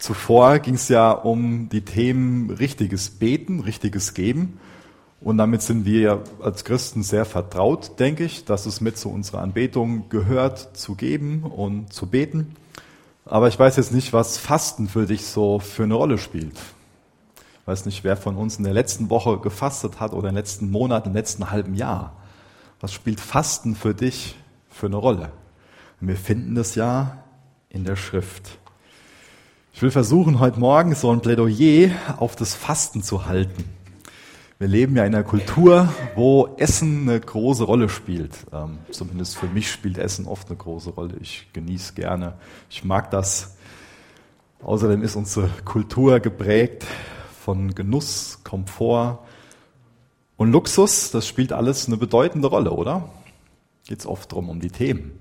Zuvor ging es ja um die Themen richtiges Beten, richtiges Geben. Und damit sind wir ja als Christen sehr vertraut, denke ich, dass es mit zu unserer Anbetung gehört, zu geben und zu beten. Aber ich weiß jetzt nicht, was Fasten für dich so für eine Rolle spielt. Ich weiß nicht, wer von uns in der letzten Woche gefastet hat oder im letzten Monat, im letzten halben Jahr. Was spielt Fasten für dich für eine Rolle? Wir finden das ja in der Schrift. Ich will versuchen, heute Morgen so ein Plädoyer auf das Fasten zu halten. Wir leben ja in einer Kultur, wo Essen eine große Rolle spielt. Ähm, zumindest für mich spielt Essen oft eine große Rolle. Ich genieße gerne. Ich mag das. Außerdem ist unsere Kultur geprägt von Genuss, Komfort und Luxus. Das spielt alles eine bedeutende Rolle, oder? Geht es oft drum um die Themen.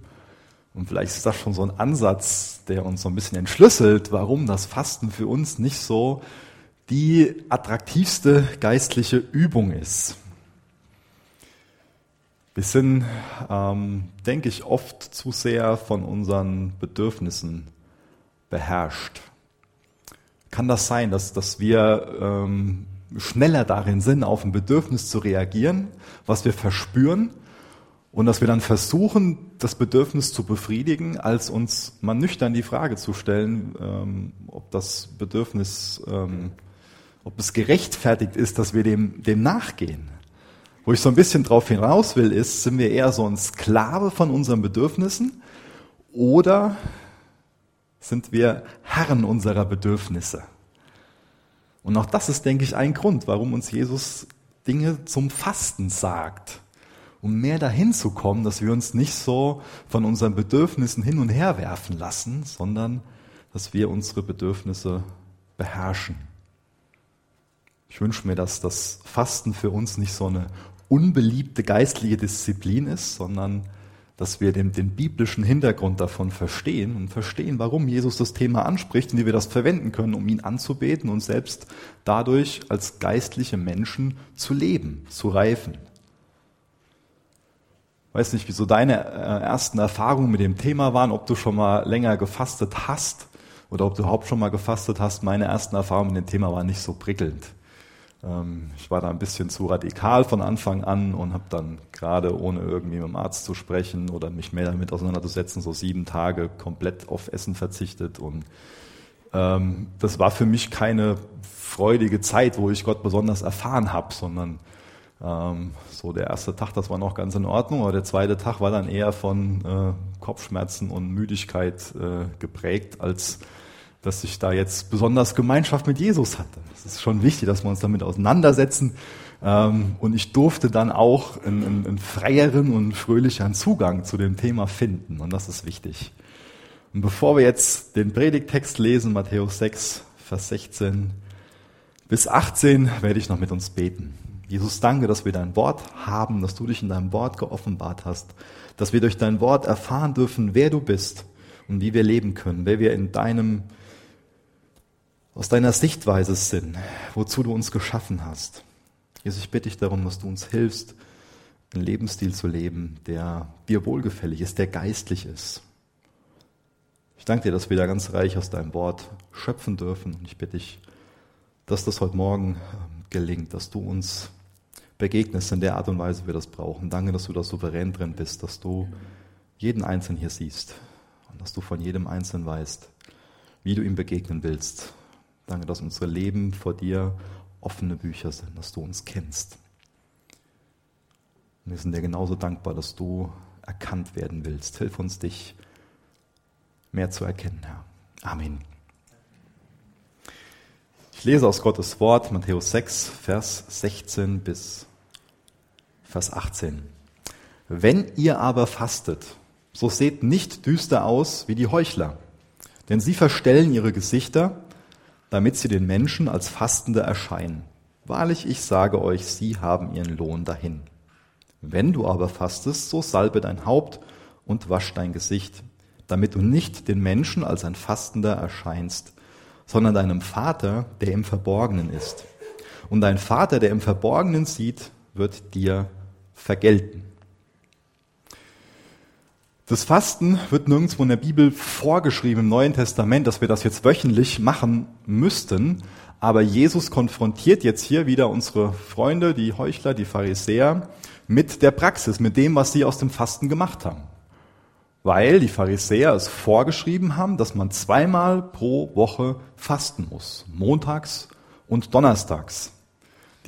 Und vielleicht ist das schon so ein Ansatz, der uns so ein bisschen entschlüsselt, warum das Fasten für uns nicht so die attraktivste geistliche Übung ist. Wir sind, ähm, denke ich, oft zu sehr von unseren Bedürfnissen beherrscht. Kann das sein, dass, dass wir ähm, schneller darin sind, auf ein Bedürfnis zu reagieren, was wir verspüren, und dass wir dann versuchen, das Bedürfnis zu befriedigen, als uns mal nüchtern die Frage zu stellen, ähm, ob das Bedürfnis, ähm, ob es gerechtfertigt ist, dass wir dem, dem nachgehen. Wo ich so ein bisschen drauf hinaus will, ist, sind wir eher so ein Sklave von unseren Bedürfnissen oder sind wir Herren unserer Bedürfnisse? Und auch das ist, denke ich, ein Grund, warum uns Jesus Dinge zum Fasten sagt um mehr dahin zu kommen, dass wir uns nicht so von unseren Bedürfnissen hin und her werfen lassen, sondern dass wir unsere Bedürfnisse beherrschen. Ich wünsche mir, dass das Fasten für uns nicht so eine unbeliebte geistliche Disziplin ist, sondern dass wir den, den, biblischen Hintergrund davon verstehen und verstehen, warum Jesus das Thema anspricht und wie wir das verwenden können, um ihn anzubeten und selbst dadurch als geistliche Menschen zu leben, zu reifen weiß nicht, wieso deine äh, ersten Erfahrungen mit dem Thema waren, ob du schon mal länger gefastet hast oder ob du überhaupt schon mal gefastet hast. Meine ersten Erfahrungen mit dem Thema waren nicht so prickelnd. Ähm, ich war da ein bisschen zu radikal von Anfang an und habe dann gerade ohne irgendwie mit dem Arzt zu sprechen oder mich mehr damit auseinanderzusetzen, so sieben Tage komplett auf Essen verzichtet und ähm, das war für mich keine freudige Zeit, wo ich Gott besonders erfahren habe, sondern ähm, so der erste Tag, das war noch ganz in Ordnung, aber der zweite Tag war dann eher von äh, Kopfschmerzen und Müdigkeit äh, geprägt, als dass ich da jetzt besonders Gemeinschaft mit Jesus hatte. Es ist schon wichtig, dass wir uns damit auseinandersetzen. Ähm, und ich durfte dann auch einen, einen, einen freieren und fröhlicheren Zugang zu dem Thema finden. Und das ist wichtig. Und bevor wir jetzt den Predigtext lesen, Matthäus 6, Vers 16 bis 18, werde ich noch mit uns beten. Jesus, danke, dass wir dein Wort haben, dass du dich in deinem Wort geoffenbart hast, dass wir durch dein Wort erfahren dürfen, wer du bist und wie wir leben können, wer wir in deinem, aus deiner Sichtweise sind, wozu du uns geschaffen hast. Jesus, ich bitte dich darum, dass du uns hilfst, einen Lebensstil zu leben, der dir wohlgefällig ist, der geistlich ist. Ich danke dir, dass wir da ganz reich aus deinem Wort schöpfen dürfen. Und ich bitte dich, dass das heute Morgen ähm, gelingt, dass du uns begegnest in der Art und Weise, wie wir das brauchen. Danke, dass du da souverän drin bist, dass du jeden Einzelnen hier siehst und dass du von jedem Einzelnen weißt, wie du ihm begegnen willst. Danke, dass unsere Leben vor dir offene Bücher sind, dass du uns kennst. Und wir sind dir genauso dankbar, dass du erkannt werden willst. Hilf uns, dich mehr zu erkennen, Herr. Amen. Ich lese aus Gottes Wort, Matthäus 6, Vers 16 bis Vers 18. Wenn ihr aber fastet, so seht nicht düster aus wie die Heuchler, denn sie verstellen ihre Gesichter, damit sie den Menschen als Fastende erscheinen. Wahrlich, ich sage euch, sie haben ihren Lohn dahin. Wenn du aber fastest, so salbe dein Haupt und wasch dein Gesicht, damit du nicht den Menschen als ein Fastender erscheinst, sondern deinem Vater, der im Verborgenen ist. Und dein Vater, der im Verborgenen sieht, wird dir vergelten. Das Fasten wird nirgendwo in der Bibel vorgeschrieben im Neuen Testament, dass wir das jetzt wöchentlich machen müssten. Aber Jesus konfrontiert jetzt hier wieder unsere Freunde, die Heuchler, die Pharisäer, mit der Praxis, mit dem, was sie aus dem Fasten gemacht haben. Weil die Pharisäer es vorgeschrieben haben, dass man zweimal pro Woche fasten muss. Montags und donnerstags.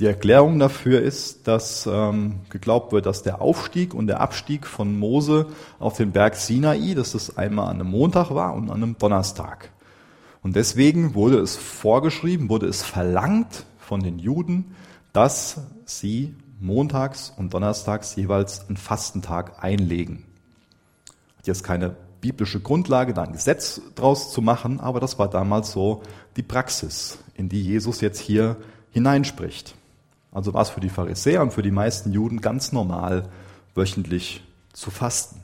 Die Erklärung dafür ist, dass ähm, geglaubt wird, dass der Aufstieg und der Abstieg von Mose auf den Berg Sinai, dass es einmal an einem Montag war und an einem Donnerstag. Und deswegen wurde es vorgeschrieben, wurde es verlangt von den Juden, dass sie montags und donnerstags jeweils einen Fastentag einlegen. Hat jetzt keine biblische Grundlage, da ein Gesetz draus zu machen, aber das war damals so die Praxis, in die Jesus jetzt hier hineinspricht. Also war es für die Pharisäer und für die meisten Juden ganz normal, wöchentlich zu fasten.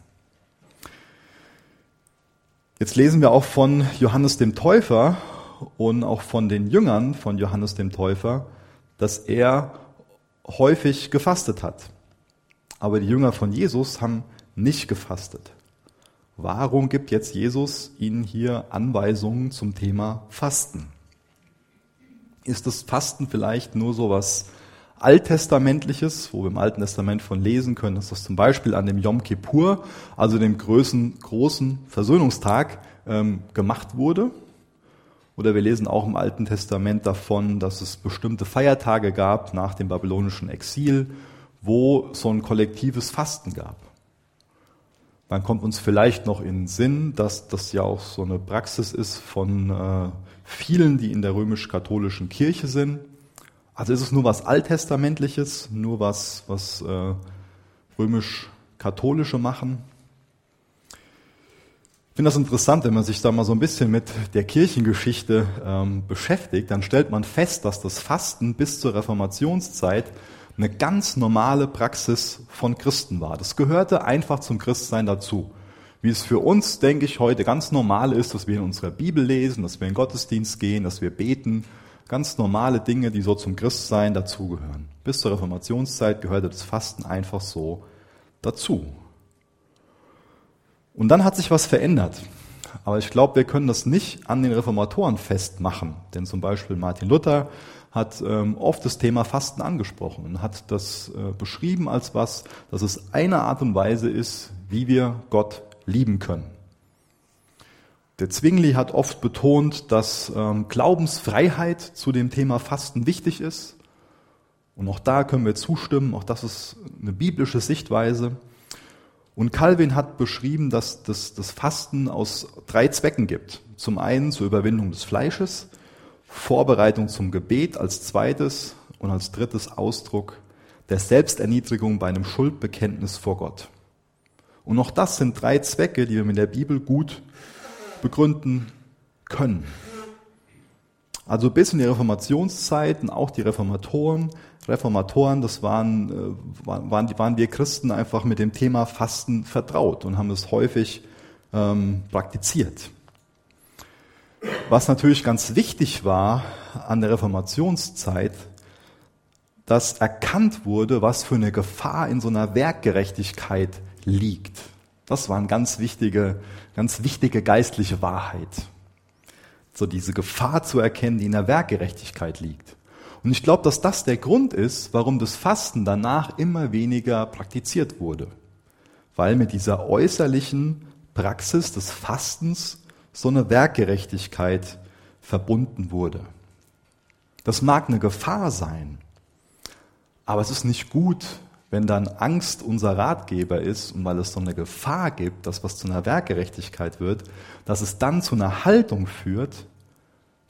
Jetzt lesen wir auch von Johannes dem Täufer und auch von den Jüngern von Johannes dem Täufer, dass er häufig gefastet hat. Aber die Jünger von Jesus haben nicht gefastet. Warum gibt jetzt Jesus ihnen hier Anweisungen zum Thema Fasten? Ist das Fasten vielleicht nur so was Alttestamentliches, wo wir im Alten Testament von lesen können, dass das zum Beispiel an dem Yom Kippur, also dem großen, großen Versöhnungstag, ähm, gemacht wurde. Oder wir lesen auch im Alten Testament davon, dass es bestimmte Feiertage gab nach dem babylonischen Exil, wo so ein kollektives Fasten gab. Dann kommt uns vielleicht noch in Sinn, dass das ja auch so eine Praxis ist von äh, vielen, die in der römisch-katholischen Kirche sind also ist es nur was Alttestamentliches, nur was, was äh, römisch-katholische machen. Ich finde das interessant, wenn man sich da mal so ein bisschen mit der Kirchengeschichte ähm, beschäftigt, dann stellt man fest, dass das Fasten bis zur Reformationszeit eine ganz normale Praxis von Christen war. Das gehörte einfach zum Christsein dazu. Wie es für uns, denke ich, heute ganz normal ist, dass wir in unserer Bibel lesen, dass wir in den Gottesdienst gehen, dass wir beten, Ganz normale Dinge, die so zum Christsein dazugehören. Bis zur Reformationszeit gehörte das Fasten einfach so dazu. Und dann hat sich was verändert. Aber ich glaube, wir können das nicht an den Reformatoren festmachen. Denn zum Beispiel Martin Luther hat ähm, oft das Thema Fasten angesprochen und hat das äh, beschrieben als was, dass es eine Art und Weise ist, wie wir Gott lieben können. Der Zwingli hat oft betont, dass ähm, Glaubensfreiheit zu dem Thema Fasten wichtig ist. Und auch da können wir zustimmen, auch das ist eine biblische Sichtweise. Und Calvin hat beschrieben, dass das, das Fasten aus drei Zwecken gibt. Zum einen zur Überwindung des Fleisches, Vorbereitung zum Gebet als zweites und als drittes Ausdruck der Selbsterniedrigung bei einem Schuldbekenntnis vor Gott. Und auch das sind drei Zwecke, die wir mit der Bibel gut begründen können. Also bis in die Reformationszeiten, auch die Reformatoren, Reformatoren, das waren, äh, waren, waren wir Christen einfach mit dem Thema Fasten vertraut und haben es häufig ähm, praktiziert. Was natürlich ganz wichtig war an der Reformationszeit, dass erkannt wurde, was für eine Gefahr in so einer Werkgerechtigkeit liegt. Das war eine ganz wichtige, ganz wichtige geistliche Wahrheit. So diese Gefahr zu erkennen, die in der Werkgerechtigkeit liegt. Und ich glaube, dass das der Grund ist, warum das Fasten danach immer weniger praktiziert wurde. Weil mit dieser äußerlichen Praxis des Fastens so eine Werkgerechtigkeit verbunden wurde. Das mag eine Gefahr sein, aber es ist nicht gut, wenn dann Angst unser Ratgeber ist und weil es so eine Gefahr gibt, dass was zu einer Werkgerechtigkeit wird, dass es dann zu einer Haltung führt,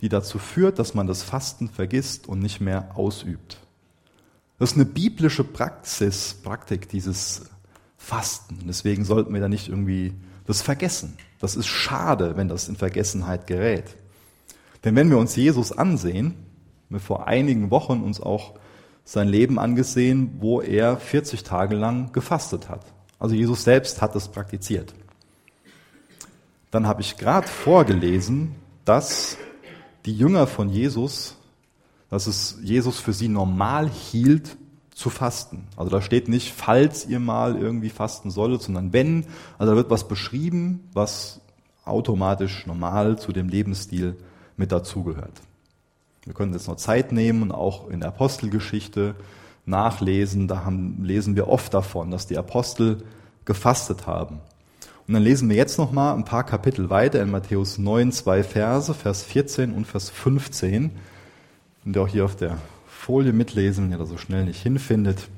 die dazu führt, dass man das Fasten vergisst und nicht mehr ausübt. Das ist eine biblische Praxis, Praktik, dieses Fasten. Deswegen sollten wir da nicht irgendwie das vergessen. Das ist schade, wenn das in Vergessenheit gerät. Denn wenn wir uns Jesus ansehen, wir vor einigen Wochen uns auch sein Leben angesehen, wo er 40 Tage lang gefastet hat. Also Jesus selbst hat das praktiziert. Dann habe ich gerade vorgelesen, dass die Jünger von Jesus, dass es Jesus für sie normal hielt, zu fasten. Also da steht nicht, falls ihr mal irgendwie fasten solltet, sondern wenn. Also da wird was beschrieben, was automatisch normal zu dem Lebensstil mit dazugehört. Wir können jetzt noch Zeit nehmen und auch in der Apostelgeschichte nachlesen. Da haben, lesen wir oft davon, dass die Apostel gefastet haben. Und dann lesen wir jetzt noch mal ein paar Kapitel weiter in Matthäus 9, zwei Verse, Vers 14 und Vers 15. Und auch hier auf der Folie mitlesen, wenn ihr da so schnell nicht hinfindet.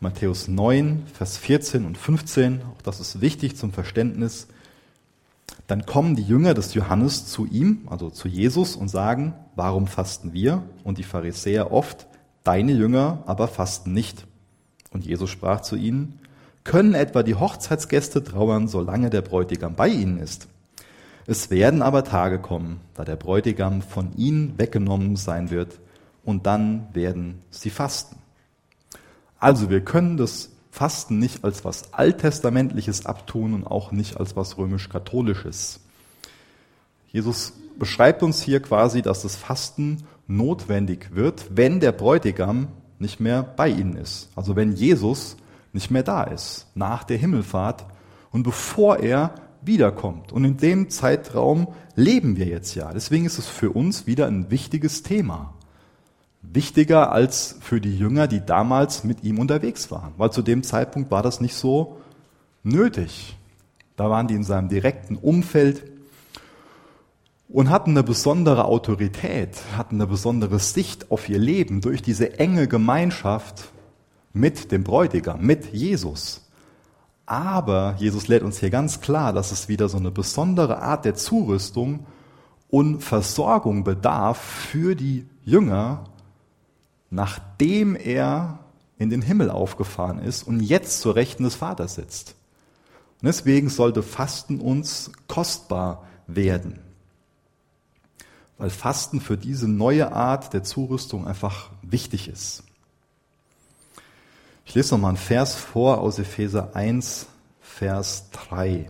Matthäus 9, Vers 14 und 15, auch das ist wichtig zum Verständnis. Dann kommen die Jünger des Johannes zu ihm, also zu Jesus, und sagen, warum fasten wir? Und die Pharisäer oft, deine Jünger aber fasten nicht. Und Jesus sprach zu ihnen, können etwa die Hochzeitsgäste trauern, solange der Bräutigam bei ihnen ist? Es werden aber Tage kommen, da der Bräutigam von ihnen weggenommen sein wird, und dann werden sie fasten. Also wir können das Fasten nicht als was Alttestamentliches abtun und auch nicht als was römisch-katholisches. Jesus beschreibt uns hier quasi, dass das Fasten notwendig wird, wenn der Bräutigam nicht mehr bei ihnen ist. Also wenn Jesus nicht mehr da ist, nach der Himmelfahrt und bevor er wiederkommt. Und in dem Zeitraum leben wir jetzt ja. Deswegen ist es für uns wieder ein wichtiges Thema wichtiger als für die Jünger, die damals mit ihm unterwegs waren. Weil zu dem Zeitpunkt war das nicht so nötig. Da waren die in seinem direkten Umfeld und hatten eine besondere Autorität, hatten eine besondere Sicht auf ihr Leben durch diese enge Gemeinschaft mit dem Bräutigam, mit Jesus. Aber Jesus lädt uns hier ganz klar, dass es wieder so eine besondere Art der Zurüstung und Versorgung bedarf für die Jünger, nachdem er in den Himmel aufgefahren ist und jetzt zur Rechten des Vaters sitzt. Und deswegen sollte Fasten uns kostbar werden. Weil Fasten für diese neue Art der Zurüstung einfach wichtig ist. Ich lese noch mal einen Vers vor aus Epheser 1, Vers 3.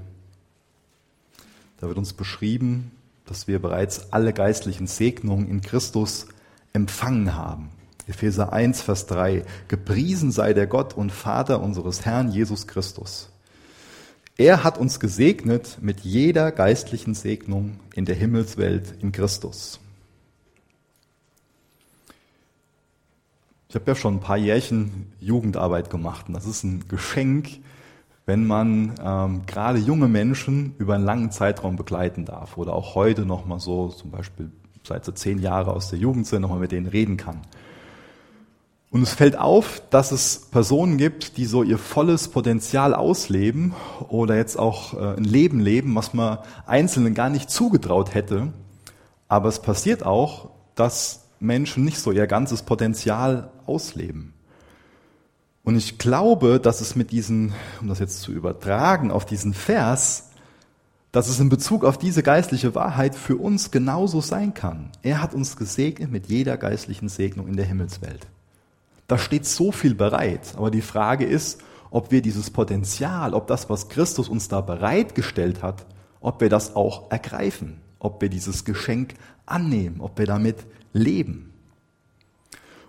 Da wird uns beschrieben, dass wir bereits alle geistlichen Segnungen in Christus empfangen haben. Epheser 1, Vers 3. Gepriesen sei der Gott und Vater unseres Herrn Jesus Christus. Er hat uns gesegnet mit jeder geistlichen Segnung in der Himmelswelt in Christus. Ich habe ja schon ein paar Jährchen Jugendarbeit gemacht und das ist ein Geschenk, wenn man ähm, gerade junge Menschen über einen langen Zeitraum begleiten darf oder auch heute noch mal so, zum Beispiel seit so zehn Jahren aus der Jugend sind, noch mal mit denen reden kann. Und es fällt auf, dass es Personen gibt, die so ihr volles Potenzial ausleben oder jetzt auch äh, ein Leben leben, was man Einzelnen gar nicht zugetraut hätte. Aber es passiert auch, dass Menschen nicht so ihr ganzes Potenzial ausleben. Und ich glaube, dass es mit diesen, um das jetzt zu übertragen auf diesen Vers, dass es in Bezug auf diese geistliche Wahrheit für uns genauso sein kann. Er hat uns gesegnet mit jeder geistlichen Segnung in der Himmelswelt. Da steht so viel bereit. Aber die Frage ist, ob wir dieses Potenzial, ob das, was Christus uns da bereitgestellt hat, ob wir das auch ergreifen, ob wir dieses Geschenk annehmen, ob wir damit leben.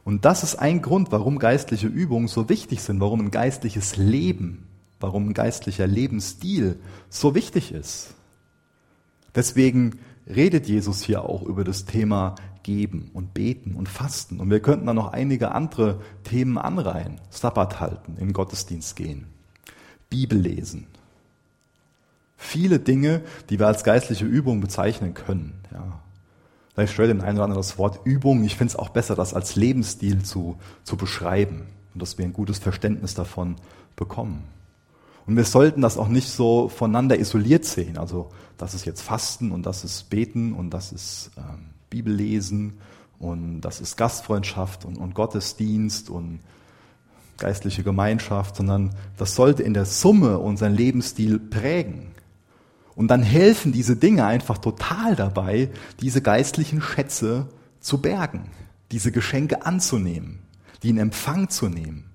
Und das ist ein Grund, warum geistliche Übungen so wichtig sind, warum ein geistliches Leben, warum ein geistlicher Lebensstil so wichtig ist. Deswegen redet Jesus hier auch über das Thema geben und beten und fasten. Und wir könnten da noch einige andere Themen anreihen. Sabbat halten, in Gottesdienst gehen, Bibel lesen. Viele Dinge, die wir als geistliche Übung bezeichnen können. Ja. Vielleicht stört den einen oder anderen das Wort Übung. Ich finde es auch besser, das als Lebensstil zu, zu beschreiben und dass wir ein gutes Verständnis davon bekommen. Und wir sollten das auch nicht so voneinander isoliert sehen. Also das ist jetzt Fasten und das ist Beten und das ist ähm, Bibel lesen und das ist Gastfreundschaft und, und Gottesdienst und geistliche Gemeinschaft, sondern das sollte in der Summe unseren Lebensstil prägen. Und dann helfen diese Dinge einfach total dabei, diese geistlichen Schätze zu bergen, diese Geschenke anzunehmen, die in Empfang zu nehmen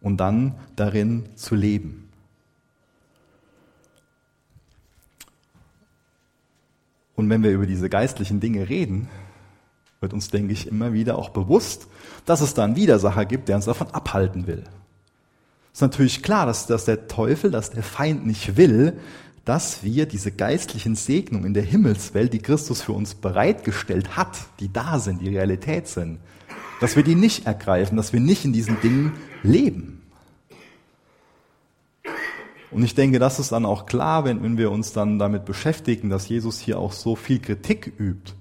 und dann darin zu leben. Und wenn wir über diese geistlichen Dinge reden, wird uns, denke ich, immer wieder auch bewusst, dass es da einen Widersacher gibt, der uns davon abhalten will. Es ist natürlich klar, dass, dass der Teufel, dass der Feind nicht will, dass wir diese geistlichen Segnungen in der Himmelswelt, die Christus für uns bereitgestellt hat, die da sind, die Realität sind, dass wir die nicht ergreifen, dass wir nicht in diesen Dingen leben. Und ich denke, das ist dann auch klar, wenn, wenn wir uns dann damit beschäftigen, dass Jesus hier auch so viel Kritik übt,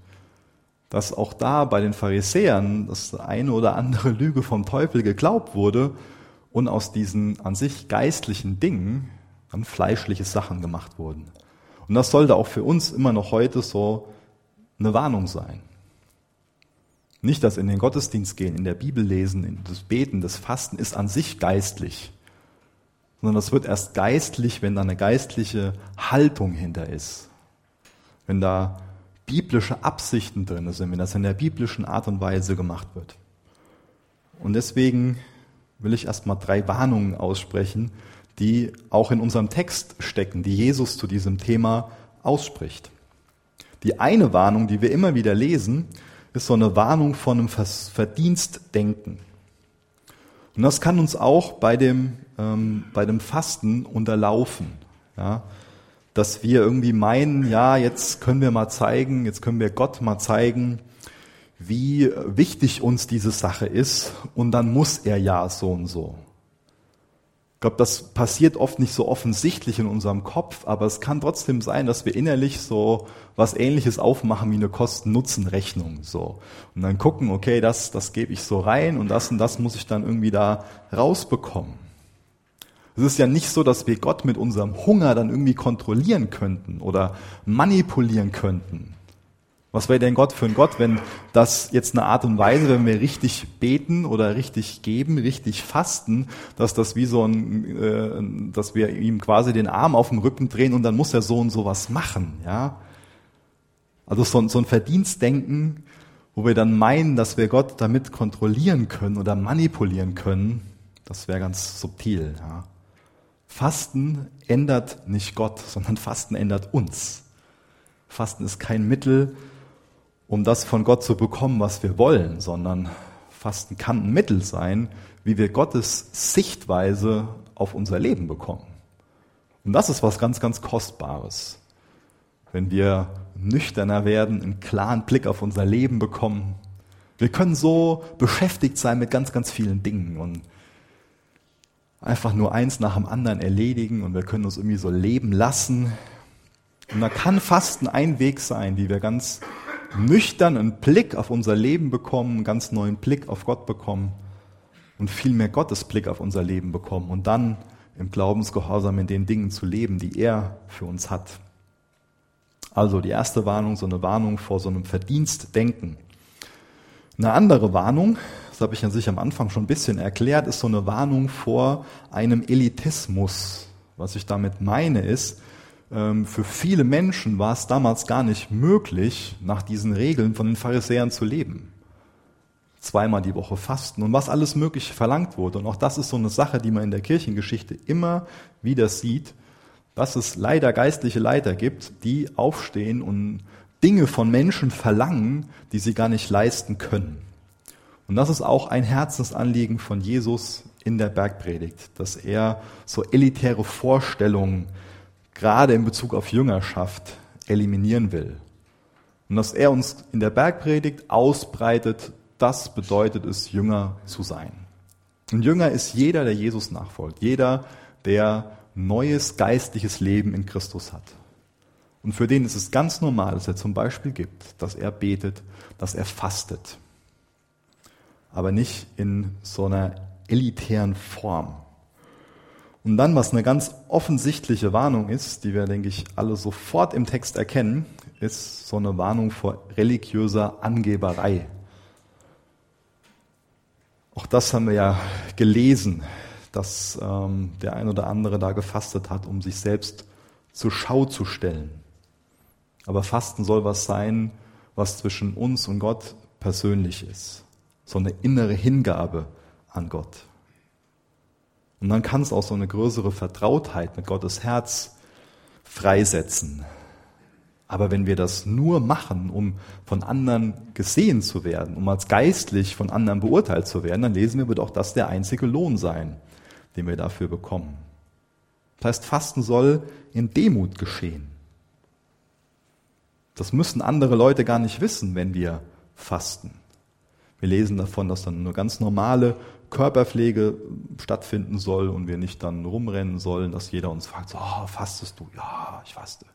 dass auch da bei den Pharisäern das eine oder andere Lüge vom Teufel geglaubt wurde und aus diesen an sich geistlichen Dingen dann fleischliche Sachen gemacht wurden. Und das sollte auch für uns immer noch heute so eine Warnung sein. Nicht das in den Gottesdienst gehen, in der Bibel lesen, das Beten, das Fasten ist an sich geistlich, sondern das wird erst geistlich, wenn da eine geistliche Haltung hinter ist. Wenn da biblische Absichten drin sind, wenn das in der biblischen Art und Weise gemacht wird. Und deswegen will ich erstmal drei Warnungen aussprechen, die auch in unserem Text stecken, die Jesus zu diesem Thema ausspricht. Die eine Warnung, die wir immer wieder lesen, ist so eine Warnung von einem Verdienstdenken. Und das kann uns auch bei dem, ähm, bei dem Fasten unterlaufen. Ja? Dass wir irgendwie meinen, ja, jetzt können wir mal zeigen, jetzt können wir Gott mal zeigen, wie wichtig uns diese Sache ist und dann muss er ja so und so. Ich glaube, das passiert oft nicht so offensichtlich in unserem Kopf, aber es kann trotzdem sein, dass wir innerlich so was ähnliches aufmachen wie eine Kosten-Nutzen-Rechnung, so. Und dann gucken, okay, das, das gebe ich so rein und das und das muss ich dann irgendwie da rausbekommen. Es ist ja nicht so, dass wir Gott mit unserem Hunger dann irgendwie kontrollieren könnten oder manipulieren könnten. Was wäre denn Gott für ein Gott, wenn das jetzt eine Art und Weise, wenn wir richtig beten oder richtig geben, richtig fasten, dass das wie so ein, äh, dass wir ihm quasi den Arm auf den Rücken drehen und dann muss er so und so was machen, ja? Also so, so ein Verdienstdenken, wo wir dann meinen, dass wir Gott damit kontrollieren können oder manipulieren können, das wäre ganz subtil, ja? Fasten ändert nicht Gott, sondern Fasten ändert uns. Fasten ist kein Mittel, um das von Gott zu bekommen, was wir wollen, sondern Fasten kann ein Mittel sein, wie wir Gottes Sichtweise auf unser Leben bekommen. Und das ist was ganz, ganz Kostbares. Wenn wir nüchterner werden, einen klaren Blick auf unser Leben bekommen. Wir können so beschäftigt sein mit ganz, ganz vielen Dingen und einfach nur eins nach dem anderen erledigen und wir können uns irgendwie so leben lassen. Und da kann Fasten ein Weg sein, wie wir ganz nüchtern einen Blick auf unser Leben bekommen, einen ganz neuen Blick auf Gott bekommen und viel mehr Gottes Blick auf unser Leben bekommen und dann im Glaubensgehorsam in den Dingen zu leben, die er für uns hat. Also die erste Warnung, so eine Warnung vor so einem Verdienstdenken. Eine andere Warnung, das habe ich an sich am Anfang schon ein bisschen erklärt, ist so eine Warnung vor einem Elitismus. Was ich damit meine ist, ähm, für viele Menschen war es damals gar nicht möglich, nach diesen Regeln von den Pharisäern zu leben. Zweimal die Woche fasten und was alles Mögliche verlangt wurde. Und auch das ist so eine Sache, die man in der Kirchengeschichte immer wieder sieht, dass es leider geistliche Leiter gibt, die aufstehen und Dinge von Menschen verlangen, die sie gar nicht leisten können. Und das ist auch ein Herzensanliegen von Jesus in der Bergpredigt, dass er so elitäre Vorstellungen gerade in Bezug auf Jüngerschaft eliminieren will. Und dass er uns in der Bergpredigt ausbreitet, das bedeutet es, Jünger zu sein. Ein Jünger ist jeder, der Jesus nachfolgt, jeder, der neues geistliches Leben in Christus hat. Und für den ist es ganz normal, dass er zum Beispiel gibt, dass er betet, dass er fastet. Aber nicht in so einer elitären Form. Und dann, was eine ganz offensichtliche Warnung ist, die wir, denke ich, alle sofort im Text erkennen, ist so eine Warnung vor religiöser Angeberei. Auch das haben wir ja gelesen, dass ähm, der ein oder andere da gefastet hat, um sich selbst zur Schau zu stellen. Aber Fasten soll was sein, was zwischen uns und Gott persönlich ist. So eine innere Hingabe an Gott. Und dann kann es auch so eine größere Vertrautheit mit Gottes Herz freisetzen. Aber wenn wir das nur machen, um von anderen gesehen zu werden, um als geistlich von anderen beurteilt zu werden, dann lesen wir, wird auch das der einzige Lohn sein, den wir dafür bekommen. Das heißt, Fasten soll in Demut geschehen. Das müssen andere Leute gar nicht wissen, wenn wir fasten. Wir lesen davon, dass dann nur ganz normale Körperpflege stattfinden soll und wir nicht dann rumrennen sollen, dass jeder uns fragt, so, oh, fastest du? Ja, ich faste.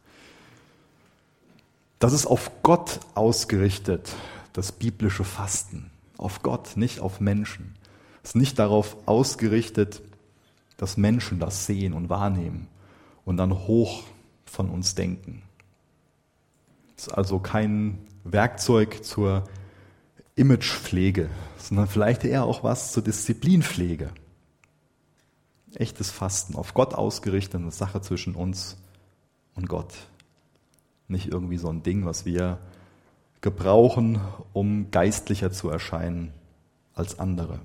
Das ist auf Gott ausgerichtet, das biblische Fasten. Auf Gott, nicht auf Menschen. Es ist nicht darauf ausgerichtet, dass Menschen das sehen und wahrnehmen und dann hoch von uns denken. Es ist also kein Werkzeug zur Imagepflege, sondern vielleicht eher auch was zur Disziplinpflege. Echtes Fasten, auf Gott ausgerichtet, eine Sache zwischen uns und Gott. Nicht irgendwie so ein Ding, was wir gebrauchen, um geistlicher zu erscheinen als andere.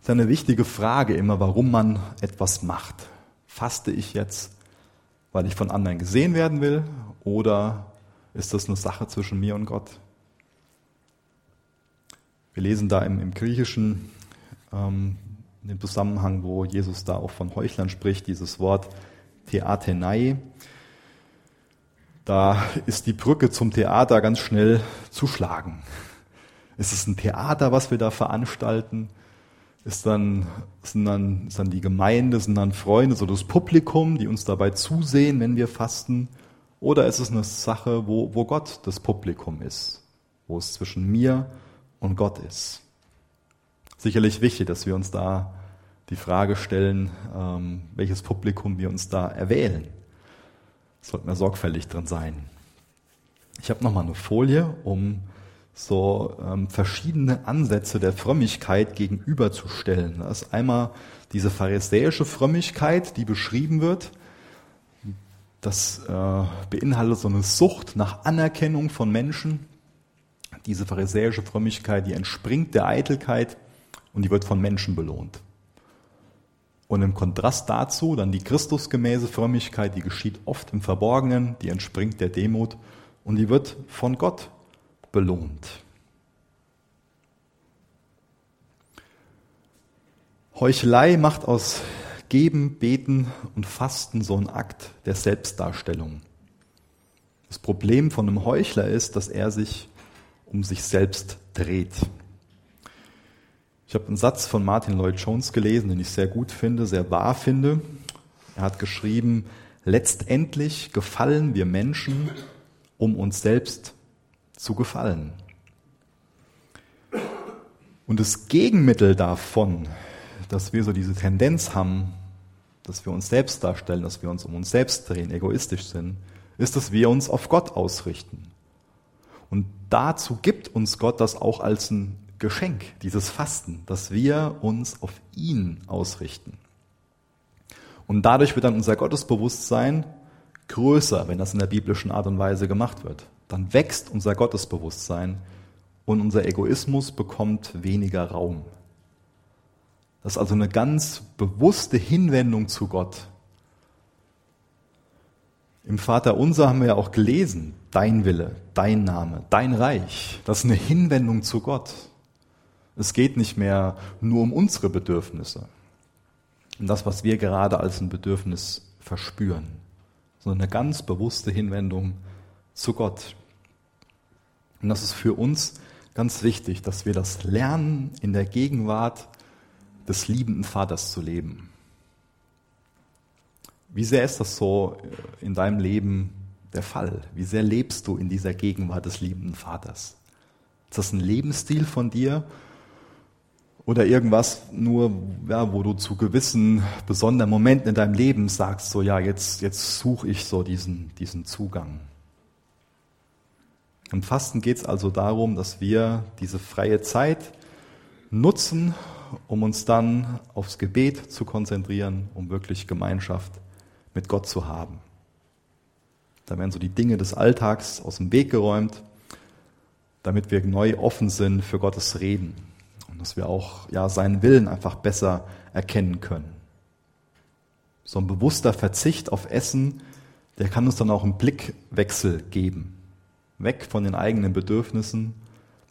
Das ist eine wichtige Frage immer, warum man etwas macht. Faste ich jetzt, weil ich von anderen gesehen werden will, oder ist das eine Sache zwischen mir und Gott? Wir lesen da im, im Griechischen, ähm, in dem Zusammenhang, wo Jesus da auch von Heuchlern spricht, dieses Wort Theatenai. Da ist die Brücke zum Theater ganz schnell zu schlagen. Ist es ein Theater, was wir da veranstalten? Ist dann, sind dann, ist dann die Gemeinde, sind dann Freunde, so das Publikum, die uns dabei zusehen, wenn wir fasten? Oder ist es eine Sache, wo, wo Gott das Publikum ist? Wo es zwischen mir und Gott ist? Sicherlich wichtig, dass wir uns da die Frage stellen, ähm, welches Publikum wir uns da erwählen. Sollten wir sorgfältig drin sein. Ich habe nochmal eine Folie, um so ähm, verschiedene Ansätze der Frömmigkeit gegenüberzustellen. Da ist einmal diese pharisäische Frömmigkeit, die beschrieben wird. Das äh, beinhaltet so eine Sucht nach Anerkennung von Menschen. Diese pharisäische Frömmigkeit, die entspringt der Eitelkeit und die wird von Menschen belohnt. Und im Kontrast dazu dann die Christusgemäße Frömmigkeit, die geschieht oft im Verborgenen, die entspringt der Demut und die wird von Gott belohnt. Heuchelei macht aus Geben, Beten und Fasten so einen Akt der Selbstdarstellung. Das Problem von einem Heuchler ist, dass er sich um sich selbst dreht. Ich habe einen Satz von Martin Lloyd Jones gelesen, den ich sehr gut finde, sehr wahr finde. Er hat geschrieben, letztendlich gefallen wir Menschen, um uns selbst zu gefallen. Und das Gegenmittel davon, dass wir so diese Tendenz haben, dass wir uns selbst darstellen, dass wir uns um uns selbst drehen, egoistisch sind, ist, dass wir uns auf Gott ausrichten. Und dazu gibt uns Gott das auch als ein Geschenk, dieses Fasten, dass wir uns auf ihn ausrichten. Und dadurch wird dann unser Gottesbewusstsein größer, wenn das in der biblischen Art und Weise gemacht wird. Dann wächst unser Gottesbewusstsein und unser Egoismus bekommt weniger Raum. Das ist also eine ganz bewusste Hinwendung zu Gott. Im Vater unser haben wir ja auch gelesen, dein Wille, dein Name, dein Reich. Das ist eine Hinwendung zu Gott. Es geht nicht mehr nur um unsere Bedürfnisse, um das, was wir gerade als ein Bedürfnis verspüren, sondern eine ganz bewusste Hinwendung zu Gott. Und das ist für uns ganz wichtig, dass wir das lernen, in der Gegenwart des liebenden Vaters zu leben. Wie sehr ist das so in deinem Leben der Fall? Wie sehr lebst du in dieser Gegenwart des liebenden Vaters? Ist das ein Lebensstil von dir oder irgendwas nur, ja, wo du zu gewissen besonderen Momenten in deinem Leben sagst, so ja, jetzt, jetzt suche ich so diesen, diesen Zugang. Im Fasten geht es also darum, dass wir diese freie Zeit nutzen, um uns dann aufs Gebet zu konzentrieren, um wirklich Gemeinschaft mit Gott zu haben. Da werden so die Dinge des Alltags aus dem Weg geräumt, damit wir neu offen sind für Gottes Reden und dass wir auch ja, seinen Willen einfach besser erkennen können. So ein bewusster Verzicht auf Essen, der kann uns dann auch einen Blickwechsel geben. Weg von den eigenen Bedürfnissen,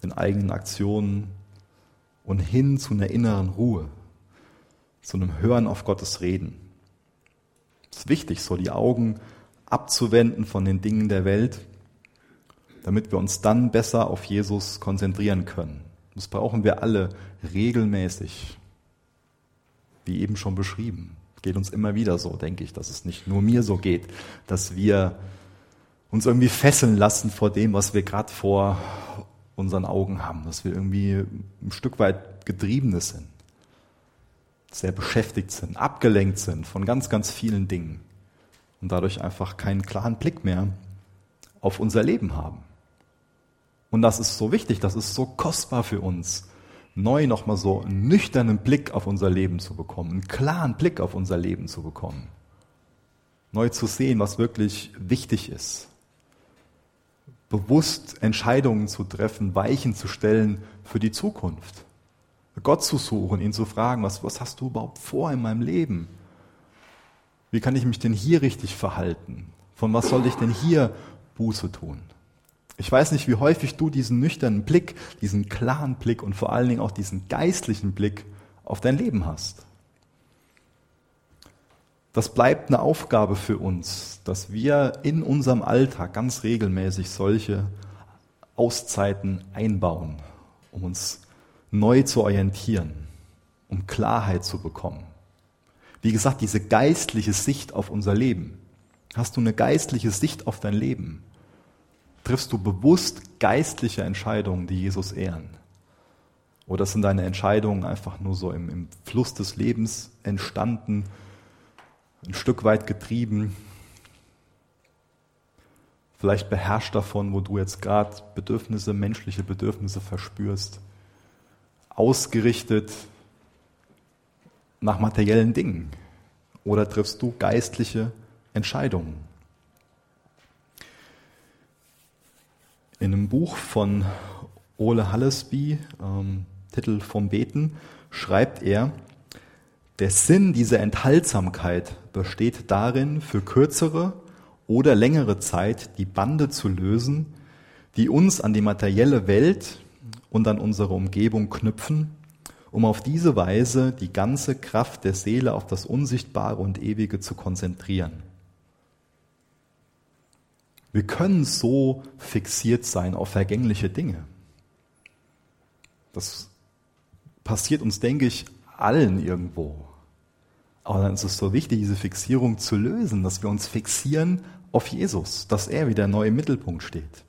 den eigenen Aktionen und hin zu einer inneren Ruhe, zu einem Hören auf Gottes Reden. Ist wichtig, so die Augen abzuwenden von den Dingen der Welt, damit wir uns dann besser auf Jesus konzentrieren können. Das brauchen wir alle regelmäßig, wie eben schon beschrieben. Geht uns immer wieder so, denke ich, dass es nicht nur mir so geht, dass wir uns irgendwie fesseln lassen vor dem, was wir gerade vor unseren Augen haben, dass wir irgendwie ein Stück weit Getriebene sind, sehr beschäftigt sind, abgelenkt sind von ganz, ganz vielen Dingen und dadurch einfach keinen klaren Blick mehr auf unser Leben haben. Und das ist so wichtig, das ist so kostbar für uns, neu nochmal so einen nüchternen Blick auf unser Leben zu bekommen, einen klaren Blick auf unser Leben zu bekommen. Neu zu sehen, was wirklich wichtig ist. Bewusst Entscheidungen zu treffen, Weichen zu stellen für die Zukunft. Gott zu suchen, ihn zu fragen, was, was hast du überhaupt vor in meinem Leben? Wie kann ich mich denn hier richtig verhalten? Von was soll ich denn hier Buße tun? Ich weiß nicht, wie häufig du diesen nüchternen Blick, diesen klaren Blick und vor allen Dingen auch diesen geistlichen Blick auf dein Leben hast. Das bleibt eine Aufgabe für uns, dass wir in unserem Alltag ganz regelmäßig solche Auszeiten einbauen, um uns neu zu orientieren, um Klarheit zu bekommen. Wie gesagt, diese geistliche Sicht auf unser Leben. Hast du eine geistliche Sicht auf dein Leben? Triffst du bewusst geistliche Entscheidungen, die Jesus ehren? Oder sind deine Entscheidungen einfach nur so im, im Fluss des Lebens entstanden, ein Stück weit getrieben, vielleicht beherrscht davon, wo du jetzt gerade Bedürfnisse, menschliche Bedürfnisse verspürst, ausgerichtet nach materiellen Dingen? Oder triffst du geistliche Entscheidungen? In einem Buch von Ole Hallesby, ähm, Titel vom Beten, schreibt er, der Sinn dieser Enthaltsamkeit besteht darin, für kürzere oder längere Zeit die Bande zu lösen, die uns an die materielle Welt und an unsere Umgebung knüpfen, um auf diese Weise die ganze Kraft der Seele auf das Unsichtbare und Ewige zu konzentrieren. Wir können so fixiert sein auf vergängliche Dinge. Das passiert uns, denke ich, allen irgendwo. Aber dann ist es so wichtig, diese Fixierung zu lösen, dass wir uns fixieren auf Jesus, dass er wieder neu im Mittelpunkt steht,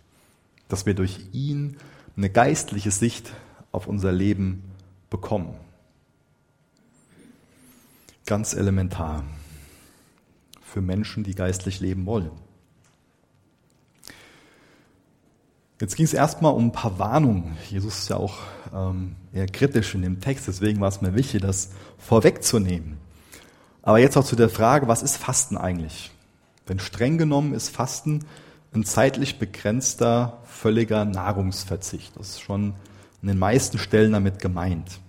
dass wir durch ihn eine geistliche Sicht auf unser Leben bekommen. Ganz elementar für Menschen, die geistlich leben wollen. Jetzt ging es erstmal um ein paar Warnungen. Jesus ist ja auch ähm, eher kritisch in dem Text, deswegen war es mir wichtig, das vorwegzunehmen. Aber jetzt auch zu der Frage, was ist Fasten eigentlich? Denn streng genommen ist Fasten ein zeitlich begrenzter, völliger Nahrungsverzicht. Das ist schon an den meisten Stellen damit gemeint.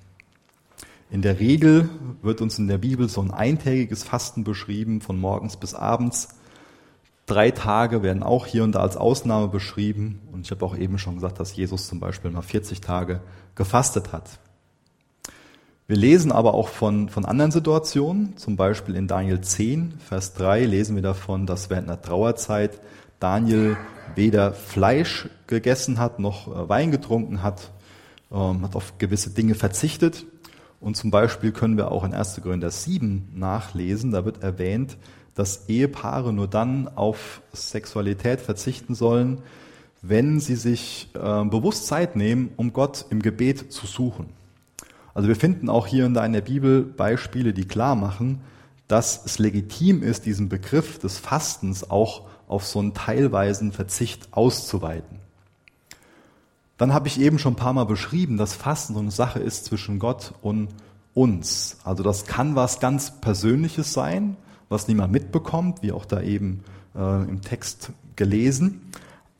In der Regel wird uns in der Bibel so ein eintägiges Fasten beschrieben, von morgens bis abends. Drei Tage werden auch hier und da als Ausnahme beschrieben. Und ich habe auch eben schon gesagt, dass Jesus zum Beispiel mal 40 Tage gefastet hat. Wir lesen aber auch von, von anderen Situationen, zum Beispiel in Daniel 10, Vers 3 lesen wir davon, dass während einer Trauerzeit Daniel weder Fleisch gegessen hat, noch äh, Wein getrunken hat, ähm, hat auf gewisse Dinge verzichtet. Und zum Beispiel können wir auch in 1. Korinther 7 nachlesen, da wird erwähnt, dass Ehepaare nur dann auf Sexualität verzichten sollen, wenn sie sich äh, bewusst Zeit nehmen, um Gott im Gebet zu suchen. Also wir finden auch hier und da in der Bibel Beispiele, die klar machen, dass es legitim ist, diesen Begriff des Fastens auch auf so einen teilweisen Verzicht auszuweiten. Dann habe ich eben schon ein paar Mal beschrieben, dass Fasten so eine Sache ist zwischen Gott und uns. Also das kann was ganz Persönliches sein, was niemand mitbekommt, wie auch da eben äh, im Text gelesen.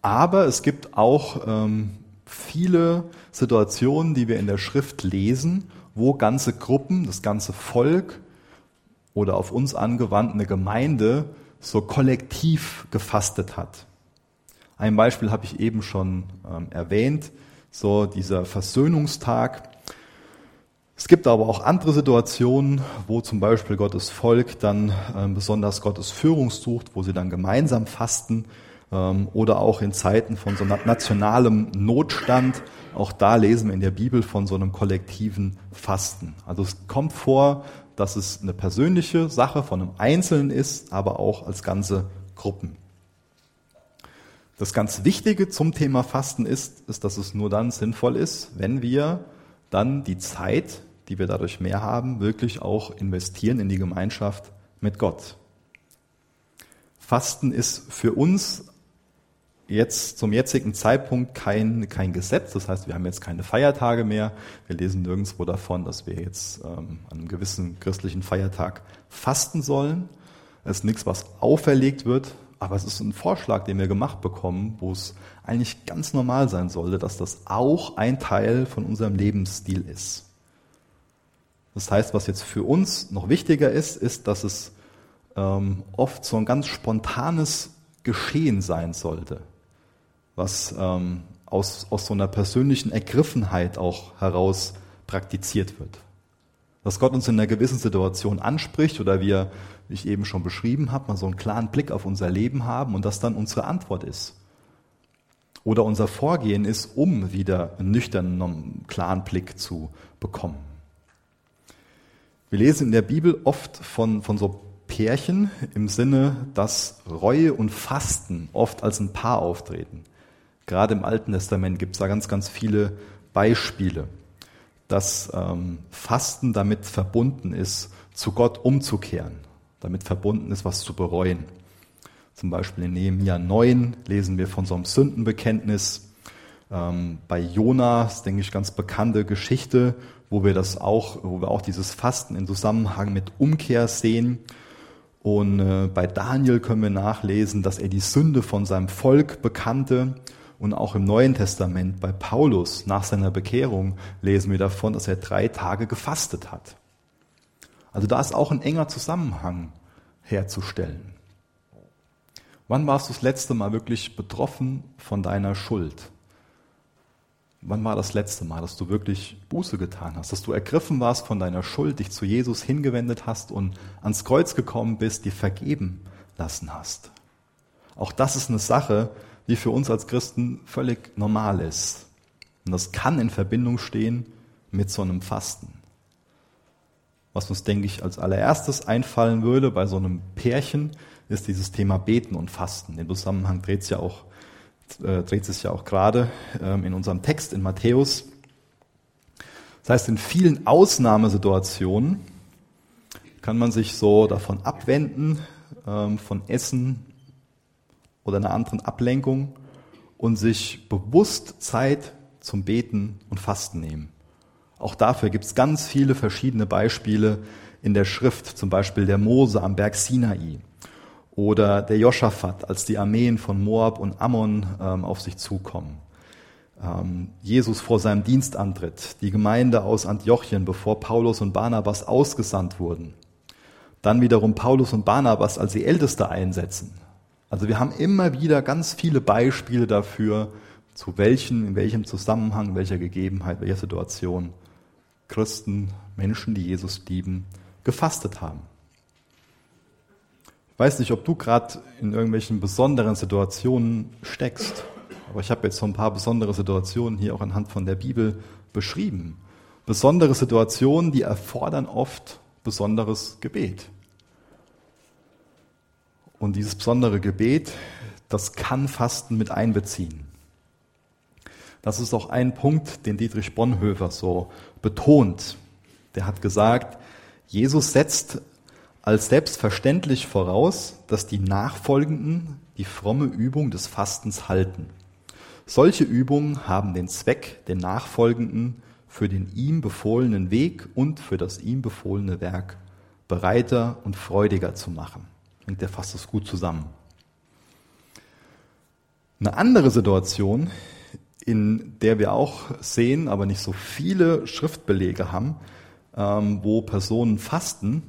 Aber es gibt auch ähm, viele Situationen, die wir in der Schrift lesen, wo ganze Gruppen, das ganze Volk oder auf uns angewandt eine Gemeinde so kollektiv gefastet hat. Ein Beispiel habe ich eben schon ähm, erwähnt, so dieser Versöhnungstag. Es gibt aber auch andere Situationen, wo zum Beispiel Gottes Volk dann ähm, besonders Gottes Führung sucht, wo sie dann gemeinsam fasten ähm, oder auch in Zeiten von so nationalem Notstand. Auch da lesen wir in der Bibel von so einem kollektiven Fasten. Also es kommt vor, dass es eine persönliche Sache von einem Einzelnen ist, aber auch als ganze Gruppen. Das ganz Wichtige zum Thema Fasten ist, ist, dass es nur dann sinnvoll ist, wenn wir dann die Zeit, die wir dadurch mehr haben, wirklich auch investieren in die Gemeinschaft mit Gott. Fasten ist für uns jetzt zum jetzigen Zeitpunkt kein, kein Gesetz. Das heißt, wir haben jetzt keine Feiertage mehr. Wir lesen nirgendwo davon, dass wir jetzt ähm, an einem gewissen christlichen Feiertag fasten sollen. Es ist nichts, was auferlegt wird, aber es ist ein Vorschlag, den wir gemacht bekommen, wo es eigentlich ganz normal sein sollte, dass das auch ein Teil von unserem Lebensstil ist. Das heißt, was jetzt für uns noch wichtiger ist, ist, dass es ähm, oft so ein ganz spontanes Geschehen sein sollte was ähm, aus, aus so einer persönlichen Ergriffenheit auch heraus praktiziert wird. Dass Gott uns in einer gewissen Situation anspricht oder wir, wie ich eben schon beschrieben habe, mal so einen klaren Blick auf unser Leben haben und das dann unsere Antwort ist. Oder unser Vorgehen ist, um wieder einen nüchternen, klaren Blick zu bekommen. Wir lesen in der Bibel oft von, von so Pärchen im Sinne, dass Reue und Fasten oft als ein Paar auftreten. Gerade im Alten Testament gibt es da ganz, ganz viele Beispiele, dass ähm, Fasten damit verbunden ist, zu Gott umzukehren, damit verbunden ist, was zu bereuen. Zum Beispiel in Nehemiah 9 lesen wir von so einem Sündenbekenntnis. Ähm, bei Jonas, denke ich, ganz bekannte Geschichte, wo wir das auch, wo wir auch dieses Fasten in Zusammenhang mit Umkehr sehen. Und äh, bei Daniel können wir nachlesen, dass er die Sünde von seinem Volk bekannte und auch im Neuen Testament bei Paulus nach seiner Bekehrung lesen wir davon, dass er drei Tage gefastet hat. Also da ist auch ein enger Zusammenhang herzustellen. Wann warst du das letzte Mal wirklich betroffen von deiner Schuld? Wann war das letzte Mal, dass du wirklich Buße getan hast, dass du ergriffen warst von deiner Schuld, dich zu Jesus hingewendet hast und ans Kreuz gekommen bist, dir vergeben lassen hast? Auch das ist eine Sache, die für uns als Christen völlig normal ist. Und das kann in Verbindung stehen mit so einem Fasten. Was uns, denke ich, als allererstes einfallen würde bei so einem Pärchen, ist dieses Thema Beten und Fasten. Den Zusammenhang dreht es ja auch, äh, dreht sich ja auch gerade ähm, in unserem Text in Matthäus. Das heißt, in vielen Ausnahmesituationen kann man sich so davon abwenden, ähm, von Essen, oder einer anderen Ablenkung und sich bewusst Zeit zum Beten und Fasten nehmen. Auch dafür gibt es ganz viele verschiedene Beispiele in der Schrift, zum Beispiel der Mose am Berg Sinai oder der Joschafat, als die Armeen von Moab und Ammon ähm, auf sich zukommen. Ähm, Jesus vor seinem Dienstantritt, die Gemeinde aus Antiochien, bevor Paulus und Barnabas ausgesandt wurden. Dann wiederum Paulus und Barnabas, als sie Älteste einsetzen. Also wir haben immer wieder ganz viele Beispiele dafür, zu welchen, in welchem Zusammenhang, welcher Gegebenheit, welcher Situation Christen, Menschen, die Jesus lieben, gefastet haben. Ich weiß nicht, ob du gerade in irgendwelchen besonderen Situationen steckst, aber ich habe jetzt so ein paar besondere Situationen hier auch anhand von der Bibel beschrieben. Besondere Situationen, die erfordern oft besonderes Gebet. Und dieses besondere Gebet, das kann Fasten mit einbeziehen. Das ist auch ein Punkt, den Dietrich Bonhoeffer so betont. Der hat gesagt, Jesus setzt als selbstverständlich voraus, dass die Nachfolgenden die fromme Übung des Fastens halten. Solche Übungen haben den Zweck, den Nachfolgenden für den ihm befohlenen Weg und für das ihm befohlene Werk bereiter und freudiger zu machen denke, der fasst das gut zusammen. Eine andere Situation, in der wir auch sehen, aber nicht so viele Schriftbelege haben, ähm, wo Personen fasten,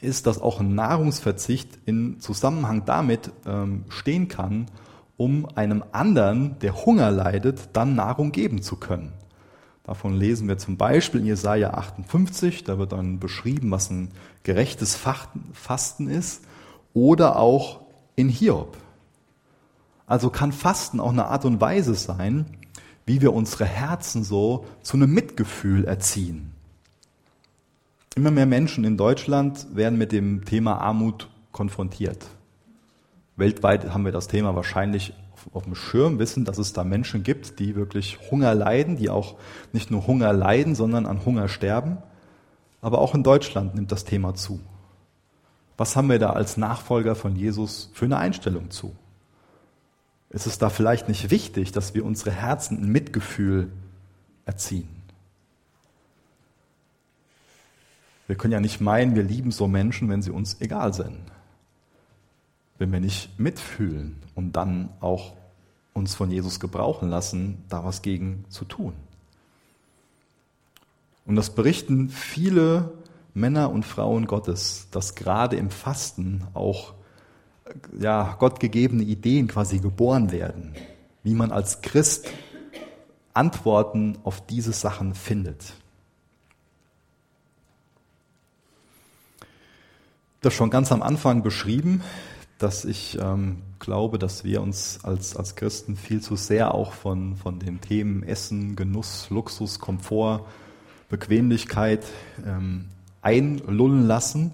ist, dass auch ein Nahrungsverzicht in Zusammenhang damit ähm, stehen kann, um einem anderen, der Hunger leidet, dann Nahrung geben zu können. Davon lesen wir zum Beispiel in Jesaja 58, da wird dann beschrieben, was ein gerechtes Fasten ist, oder auch in Hiob. Also kann Fasten auch eine Art und Weise sein, wie wir unsere Herzen so zu einem Mitgefühl erziehen. Immer mehr Menschen in Deutschland werden mit dem Thema Armut konfrontiert. Weltweit haben wir das Thema wahrscheinlich auf dem Schirm, wissen, dass es da Menschen gibt, die wirklich Hunger leiden, die auch nicht nur Hunger leiden, sondern an Hunger sterben. Aber auch in Deutschland nimmt das Thema zu. Was haben wir da als Nachfolger von Jesus für eine Einstellung zu? Ist es da vielleicht nicht wichtig, dass wir unsere Herzen in Mitgefühl erziehen? Wir können ja nicht meinen, wir lieben so Menschen, wenn sie uns egal sind. Wenn wir nicht mitfühlen und dann auch uns von Jesus gebrauchen lassen, da was gegen zu tun. Und das berichten viele Männer und Frauen Gottes, dass gerade im Fasten auch ja, gottgegebene Ideen quasi geboren werden, wie man als Christ Antworten auf diese Sachen findet. das schon ganz am Anfang beschrieben, dass ich ähm, glaube, dass wir uns als, als Christen viel zu sehr auch von, von den Themen Essen, Genuss, Luxus, Komfort, Bequemlichkeit ähm, einlullen lassen.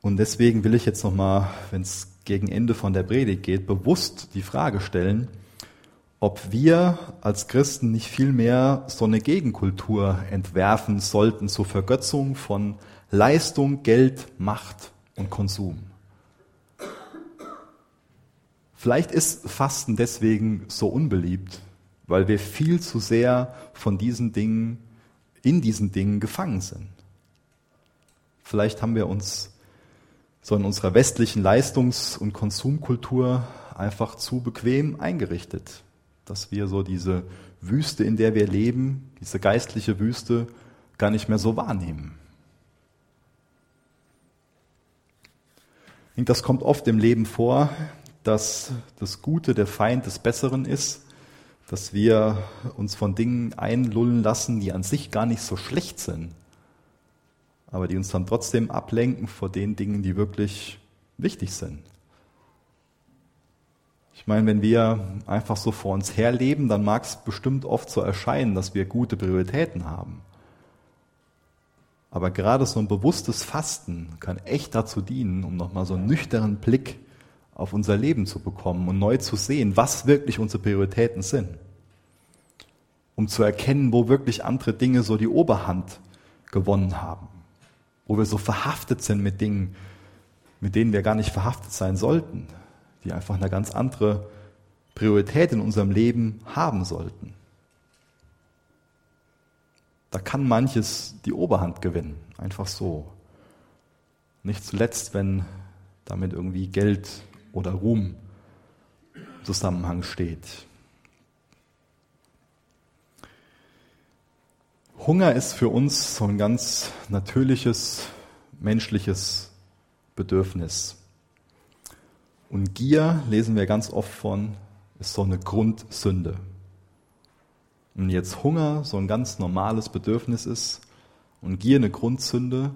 Und deswegen will ich jetzt nochmal, wenn es gegen Ende von der Predigt geht, bewusst die Frage stellen, ob wir als Christen nicht vielmehr so eine Gegenkultur entwerfen sollten zur Vergötzung von Leistung, Geld, Macht und Konsum. Vielleicht ist Fasten deswegen so unbeliebt, weil wir viel zu sehr von diesen Dingen, in diesen Dingen gefangen sind. Vielleicht haben wir uns so in unserer westlichen Leistungs- und Konsumkultur einfach zu bequem eingerichtet, dass wir so diese Wüste, in der wir leben, diese geistliche Wüste, gar nicht mehr so wahrnehmen. denke, das kommt oft im Leben vor, dass das Gute der Feind des Besseren ist, dass wir uns von Dingen einlullen lassen, die an sich gar nicht so schlecht sind, aber die uns dann trotzdem ablenken vor den Dingen, die wirklich wichtig sind. Ich meine, wenn wir einfach so vor uns herleben, dann mag es bestimmt oft so erscheinen, dass wir gute Prioritäten haben. Aber gerade so ein bewusstes Fasten kann echt dazu dienen, um nochmal so einen nüchternen Blick auf unser Leben zu bekommen und neu zu sehen, was wirklich unsere Prioritäten sind. Um zu erkennen, wo wirklich andere Dinge so die Oberhand gewonnen haben. Wo wir so verhaftet sind mit Dingen, mit denen wir gar nicht verhaftet sein sollten. Die einfach eine ganz andere Priorität in unserem Leben haben sollten. Da kann manches die Oberhand gewinnen, einfach so. Nicht zuletzt, wenn damit irgendwie Geld oder Ruhm im Zusammenhang steht. Hunger ist für uns so ein ganz natürliches menschliches Bedürfnis. Und Gier, lesen wir ganz oft von, ist so eine Grundsünde. Und jetzt Hunger so ein ganz normales Bedürfnis ist und Gier eine Grundsünde,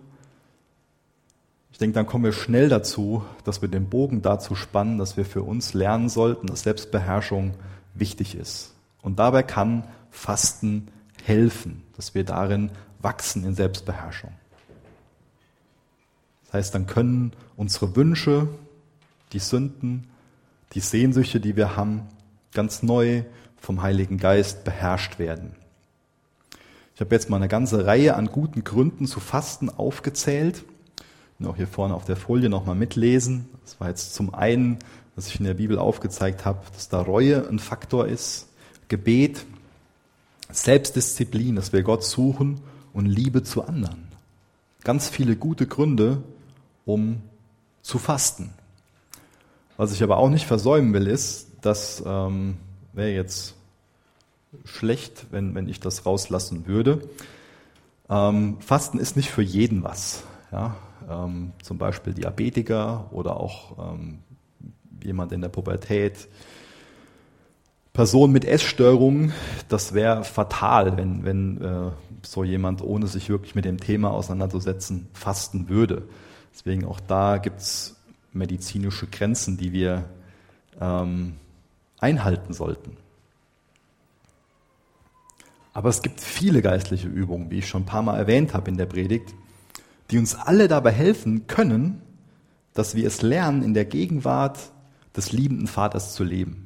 ich denke, dann kommen wir schnell dazu, dass wir den Bogen dazu spannen, dass wir für uns lernen sollten, dass Selbstbeherrschung wichtig ist. Und dabei kann Fasten helfen, dass wir darin wachsen in Selbstbeherrschung. Das heißt, dann können unsere Wünsche, die Sünden, die Sehnsüchte, die wir haben, ganz neu vom Heiligen Geist beherrscht werden. Ich habe jetzt mal eine ganze Reihe an guten Gründen zu Fasten aufgezählt. Und auch hier vorne auf der Folie nochmal mitlesen. Das war jetzt zum einen, was ich in der Bibel aufgezeigt habe, dass da Reue ein Faktor ist, Gebet, Selbstdisziplin, dass wir Gott suchen und Liebe zu anderen. Ganz viele gute Gründe, um zu fasten. Was ich aber auch nicht versäumen will, ist, dass ähm, wäre jetzt schlecht, wenn, wenn ich das rauslassen würde. Ähm, Fasten ist nicht für jeden was. Ja? ähm, zum Beispiel Diabetiker oder auch ähm, jemand in der Pubertät, Person mit Essstörungen, das wäre fatal, wenn, wenn äh, so jemand, ohne sich wirklich mit dem Thema auseinanderzusetzen, fasten würde. Deswegen auch da gibt es medizinische Grenzen, die wir ähm, einhalten sollten. Aber es gibt viele geistliche Übungen, wie ich schon ein paar Mal erwähnt habe in der Predigt, die uns alle dabei helfen können, dass wir es lernen, in der Gegenwart des liebenden Vaters zu leben.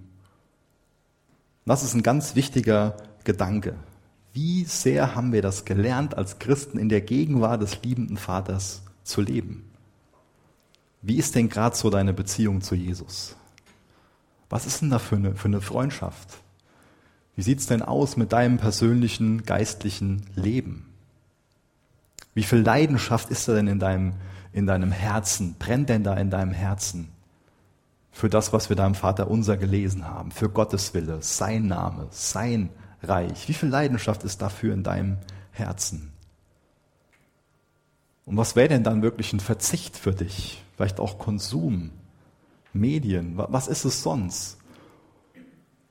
Das ist ein ganz wichtiger Gedanke. Wie sehr haben wir das gelernt, als Christen in der Gegenwart des liebenden Vaters zu leben? Wie ist denn gerade so deine Beziehung zu Jesus? Was ist denn da für eine, für eine Freundschaft? Wie sieht's denn aus mit deinem persönlichen geistlichen Leben? Wie viel Leidenschaft ist da denn in deinem, in deinem Herzen? Brennt denn da in deinem Herzen für das, was wir da im Vater unser gelesen haben? Für Gottes Wille, sein Name, sein Reich? Wie viel Leidenschaft ist dafür in deinem Herzen? Und was wäre denn dann wirklich ein Verzicht für dich? Vielleicht auch Konsum, Medien, was ist es sonst?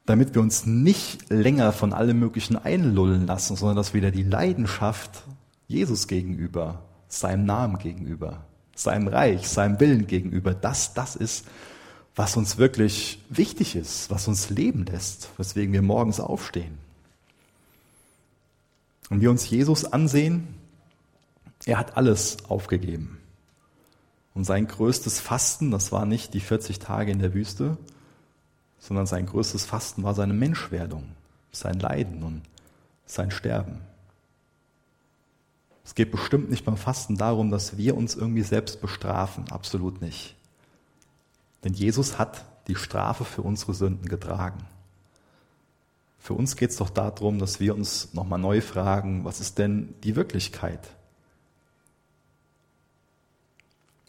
Damit wir uns nicht länger von allem Möglichen einlullen lassen, sondern dass wieder die Leidenschaft Jesus gegenüber, seinem Namen gegenüber, seinem Reich, seinem Willen gegenüber, das, das ist, was uns wirklich wichtig ist, was uns leben lässt, weswegen wir morgens aufstehen. Und wir uns Jesus ansehen, er hat alles aufgegeben. Und sein größtes Fasten, das war nicht die 40 Tage in der Wüste, sondern sein größtes Fasten war seine Menschwerdung, sein Leiden und sein Sterben. Es geht bestimmt nicht beim Fasten darum, dass wir uns irgendwie selbst bestrafen, absolut nicht. Denn Jesus hat die Strafe für unsere Sünden getragen. Für uns geht es doch darum, dass wir uns nochmal neu fragen, was ist denn die Wirklichkeit?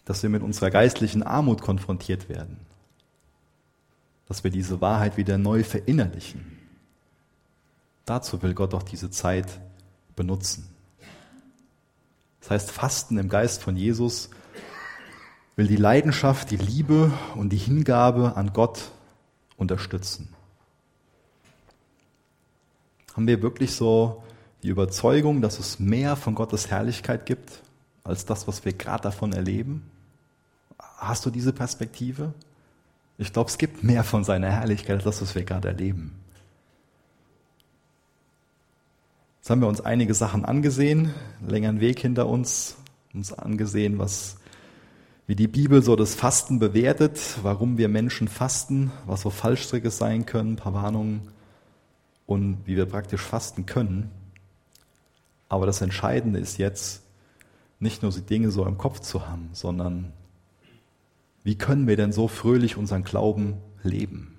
dass wir mit unserer geistlichen Armut konfrontiert werden. Dass wir diese Wahrheit wieder neu verinnerlichen. Dazu will Gott auch diese Zeit benutzen. Das heißt, Fasten im Geist von Jesus will die Leidenschaft, die Liebe und die Hingabe an Gott unterstützen. Haben wir wirklich so die Überzeugung, dass es mehr von Gottes Herrlichkeit gibt, als das, was wir gerade davon erleben? Hast du diese Perspektive? Ich glaube, es gibt mehr von seiner Herrlichkeit als das, was wir gerade erleben. Jetzt haben wir uns einige Sachen angesehen, längeren Weg hinter uns, uns angesehen, was, wie die Bibel so das Fasten bewertet, warum wir Menschen fasten, was so Fallstricke sein können, ein paar Warnungen und wie wir praktisch fasten können. Aber das Entscheidende ist jetzt, nicht nur die Dinge so im Kopf zu haben, sondern wie können wir denn so fröhlich unseren Glauben leben?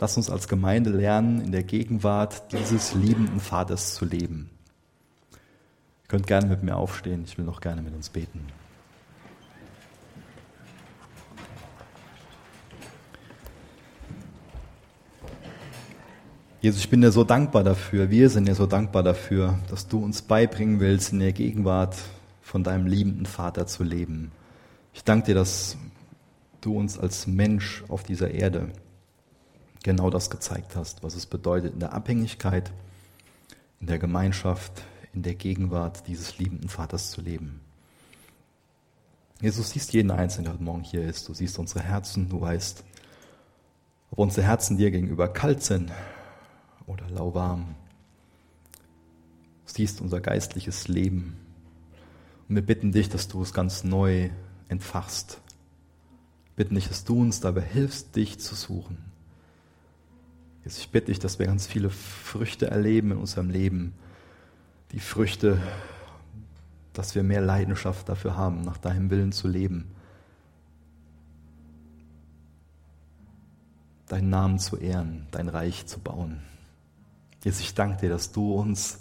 Lass uns als Gemeinde lernen, in der Gegenwart dieses liebenden Vaters zu leben. Könnt gerne mit mir aufstehen, ich will noch gerne mit uns beten. Jesus, ich bin dir so dankbar dafür, wir sind dir so dankbar dafür, dass du uns beibringen willst, in der Gegenwart von deinem liebenden Vater zu leben. Ich danke dir, dass du uns als Mensch auf dieser Erde genau das gezeigt hast, was es bedeutet, in der Abhängigkeit, in der Gemeinschaft, in der Gegenwart dieses liebenden Vaters zu leben. Jesus, siehst jeden Einzelnen, der heute Morgen hier ist. Du siehst unsere Herzen, du weißt, ob unsere Herzen dir gegenüber kalt sind oder lauwarm. Du siehst unser geistliches Leben. Und wir bitten dich, dass du es ganz neu entfachst. Bitten dich, dass du uns dabei hilfst, dich zu suchen. Jetzt ich bitte dich, dass wir ganz viele Früchte erleben in unserem Leben. Die Früchte, dass wir mehr Leidenschaft dafür haben, nach deinem Willen zu leben. Deinen Namen zu ehren, dein Reich zu bauen. Jetzt ich danke dir, dass du uns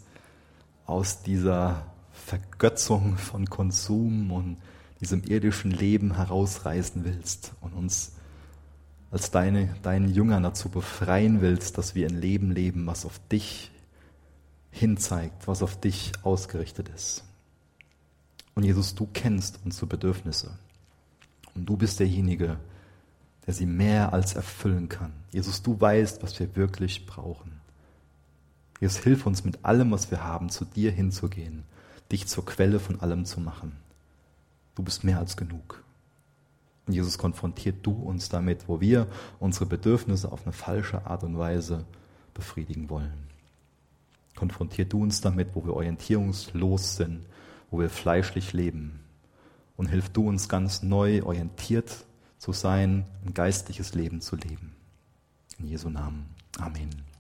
aus dieser Vergötzung von Konsum und diesem irdischen Leben herausreißen willst und uns als deine, deinen Jüngern dazu befreien willst, dass wir ein Leben leben, was auf dich hinzeigt, was auf dich ausgerichtet ist. Und Jesus, du kennst unsere Bedürfnisse. Und du bist derjenige, der sie mehr als erfüllen kann. Jesus, du weißt, was wir wirklich brauchen. Jesus, hilf uns mit allem, was wir haben, zu dir hinzugehen, dich zur Quelle von allem zu machen. Du bist mehr als genug. Und Jesus, konfrontiert du uns damit, wo wir unsere Bedürfnisse auf eine falsche Art und Weise befriedigen wollen. Konfrontiert du uns damit, wo wir orientierungslos sind, wo wir fleischlich leben. Und hilf du uns ganz neu orientiert zu sein, ein geistliches Leben zu leben. In Jesu Namen. Amen.